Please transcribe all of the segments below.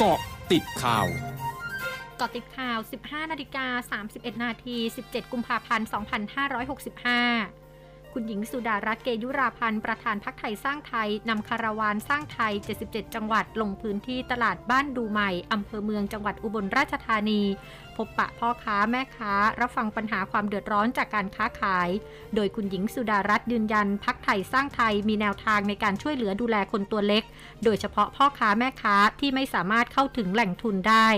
เกาะติดข่าวกาะติดข่าว 15 นาฬิกา 31 นาที 17 กุมภาพันธ์ 2565 คุณหญิงสุดารัตน์เกยุราพันธ์ประธานพักไทยสร้างไทยนำคาราวานสร้างไทย 77 จังหวัดลงพื้นที่ตลาดบ้านดูใหม่อำเภอเมืองจังหวัดอุบลราชธานี พบปะพ่อค้าแม่ค้า รับฟังปัญหาความเดือดร้อนจากการค้าขาย โดยคุณหญิงสุดารัตน์ยืนยันพักไทยสร้างไทยมีแนวทางในการช่วยเหลือดูแลคนตัวเล็ก โดยเฉพาะพ่อค้าแม่ค้าที่ไม่สามารถเข้าถึงแหล่งทุนได้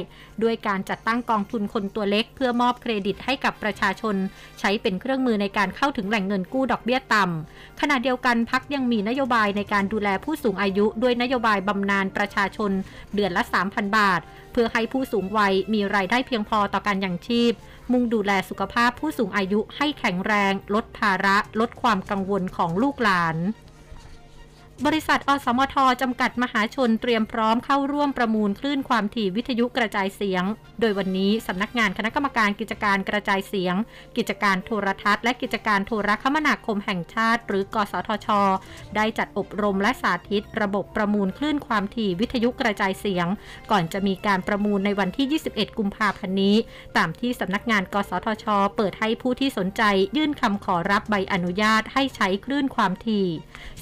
ด้วยการจัดตั้งกองทุนคนตัวเล็ก เพื่อมอบเครดิตให้กับประชาชน ใช้เป็นเครื่องมือในการเข้าถึงแหล่งเงินกู้ดอกเบี้ยต่ำขณะเดียวกันพักยังมีนโยบายในการดูแลผู้สูงอายุด้วยนโยบายบำนาญประชาชน เดือนละ 3,000 บาท เพื่อให้ผู้สูงวัยมีรายได้เพียงพอต่อการยังชีพ มุ่งดูแลสุขภาพผู้สูงอายุให้แข็งแรง ลดภาระ ลดความกังวลของลูกหลาน บริษัท อสมทจำกัดมหาชนเตรียมพร้อมเข้าร่วมประมูลคลื่นความถี่วิทยุกระจายเสียง โดยวันนี้สำนักงานคณะกรรมการกิจการกระจายเสียง กิจการโทรทัศน์และกิจการโทรคมนาคมแห่งชาติ หรือกสทช ได้จัดอบรมและสาธิต ระบบประมูลคลื่นความถี่วิทยุกระจายเสียง ก่อนจะมีการประมูลในวันที่ 21 กุมภาพันธ์นี้ ตามที่สำนักงาน กสทช เปิดให้ผู้ที่สนใจ ยื่นคำขอรับใบอนุญาตให้ใช้คลื่นความถี่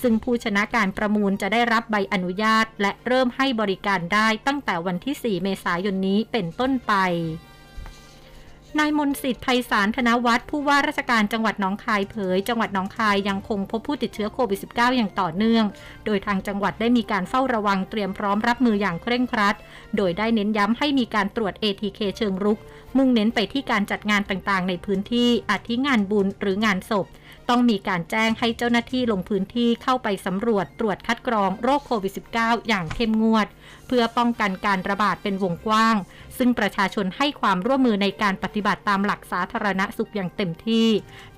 ซึ่งผู้ชนะการการประมูลจะได้รับใบอนุญาต และเริ่มให้บริการได้ตั้งแต่วันที่ 4 เมษายนนี้เป็นต้นไป นายมนสิทธิ์ไพศาลธนวัฒน์ผู้ว่าราชการจังหวัดหนองคายเผย จังหวัดหนองคายยังคงพบผู้ติดเชื้อโควิด -19 อย่างต่อเนื่อง โดยทางจังหวัดได้มีการเฝ้าระวังเตรียมพร้อมรับมืออย่างเคร่งครัด โดยได้เน้นย้ำให้มีการตรวจ ATK เชิงรุก มุ่งเน้นไปที่การจัดงานต่างๆ ในพื้นที่อาทิงานบุญหรืองานศพ ต้องมีการแจ้งให้เจ้าหน้าที่ลงพื้นที่เข้าไปสำรวจตรวจคัดกรองโรคโควิด -19 อย่างเข้มงวด เพื่อป้องกันการระบาดเป็นวงกว้าง ซึ่งประชาชนให้ความร่วมมือในการปฏิบัติตามหลักสาธารณสุขอย่างเต็มที่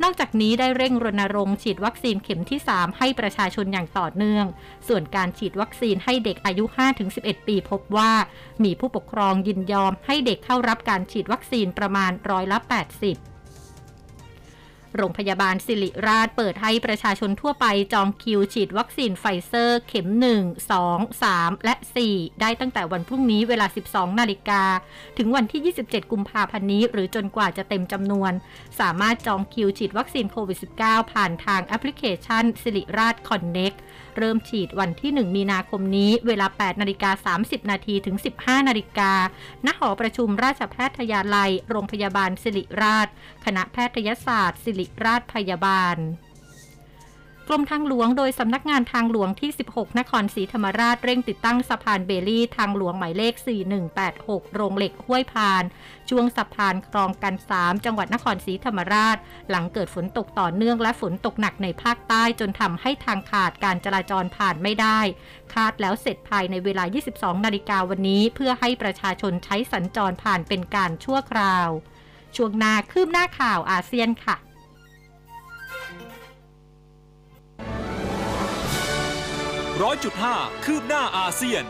นอกจากนี้ได้เร่งรณรงค์ฉีดวัคซีนเข็มที่ 3 ให้ประชาชนอย่างต่อเนื่อง ส่วนการฉีดวัคซีนให้เด็กอายุ 5-11 ปีพบว่า มีผู้ปกครองยินยอมให้เด็กเข้ารับการฉีดวัคซีนประมาณร้อยละ 80 โรงพยาบาลศิริราชเปิดให้ประชาชนทั่วไปจองคิวฉีดวัคซีนไฟเซอร์เข็ม 1 2 3 และ 4 ได้ตั้งแต่วันพรุ่งนี้เวลา 12 นาฬิกา ถึงวันที่ 27 กุมภาพันธ์นี้ หรือจนกว่าจะเต็มจำนวน สามารถจองคิวฉีดวัคซีนโควิด -19 ผ่านทางแอปพลิเคชันศิริราช Connectเริ่มฉีดวันที่ 1 มีนาคมนี้เวลา 8 นาฬิกา 30 นาทีถึง 15 นาฬิกา ณ หอประชุมราชแพทยาลัย โรงพยาบาลสิริราช คณะแพทยศาสตร์สิริราชพยาบาล กรมทางหลวงโดยสำนักงานทางหลวงที่ 16 นครศรีธรรมราชเร่งติดตั้งสะพานเบลี่ทางหลวงหมายเลข 4186 โรงเหล็กห้วยพาน ช่วงสะพานคลองกัน 3 จังหวัดนครศรีธรรมราช หลังเกิดฝนตกต่อเนื่องและฝนตกหนักในภาคใต้จนทำให้ทางขาดการจราจรผ่านไม่ได้ คาดแล้วเสร็จภายในเวลา 22 นาฬิกาวันนี้ เพื่อให้ประชาชนใช้สัญจรผ่านเป็นการชั่วคราวช่วงนาคืบหน้าข่าวอาเซียนค่ะ ร้อยจุดห้าคืบหน้าอาเซียน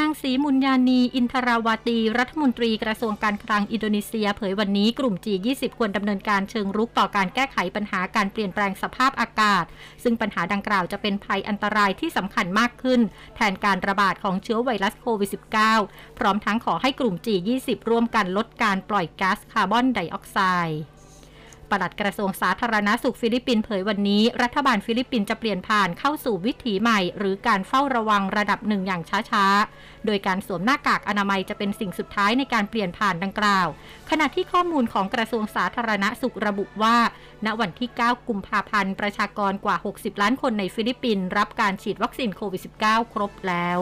นางศรีมุญญานีอินทราวาตี รัฐมนตรีกระทรวงการคลังอินโดนีเซีย เผยวันนี้กลุ่ม G20 ควรดำเนินการเชิงรุกต่อการแก้ไขปัญหาการเปลี่ยนแปลงสภาพอากาศ ซึ่งปัญหาดังกล่าวจะเป็นภัยอันตรายที่สำคัญมากขึ้น แทนการระบาดของเชื้อไวรัสโควิด -19 พร้อมทั้งขอให้กลุ่ม G20 ร่วมกันลดการปล่อยก๊าซคาร์บอนไดออกไซด์ ปลัดกระทรวงสาธารณสุขฟิลิปปินส์เผยวันนี้ รัฐบาลฟิลิปปินส์จะเปลี่ยนผ่านเข้าสู่วิถีใหม่ หรือการเฝ้าระวังระดับหนึ่งอย่างช้าๆ โดยการสวมหน้ากากอนามัยจะเป็นสิ่งสุดท้ายในการเปลี่ยนผ่านดังกล่าว ขณะที่ข้อมูลของกระทรวงสาธารณสุขระบุว่า ณวันที่ 9 กุมภาพันธ์ ประชากรกว่า 60 ล้านคนในฟิลิปปินส์รับการฉีดวัคซีนโควิด -19 ครบแล้ว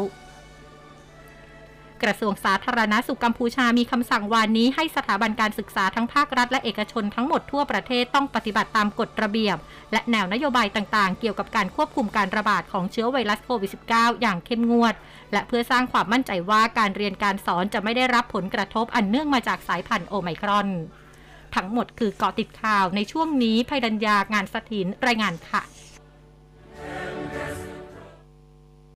กระทรวงสาธารณสุขกัมพูชามีคำสั่งวานนี้ให้สถาบันการศึกษาทั้งภาครัฐและเอกชนทั้งหมดทั่วประเทศต้องปฏิบัติตามกฎระเบียบ และแนวนโยบายต่างๆ เกี่ยวกับการควบคุมการระบาดของเชื้อไวรัสโควิด -19 อย่างเข้มงวด และเพื่อสร้างความมั่นใจว่าการเรียนการสอนจะไม่ได้รับผลกระทบอันเนื่องมาจากสายพันธุ์โอไมครอน ทั้งหมดคือเกาะติดข่าวในช่วงนี้ภัยดัญญางานสถินรายงานค่ะ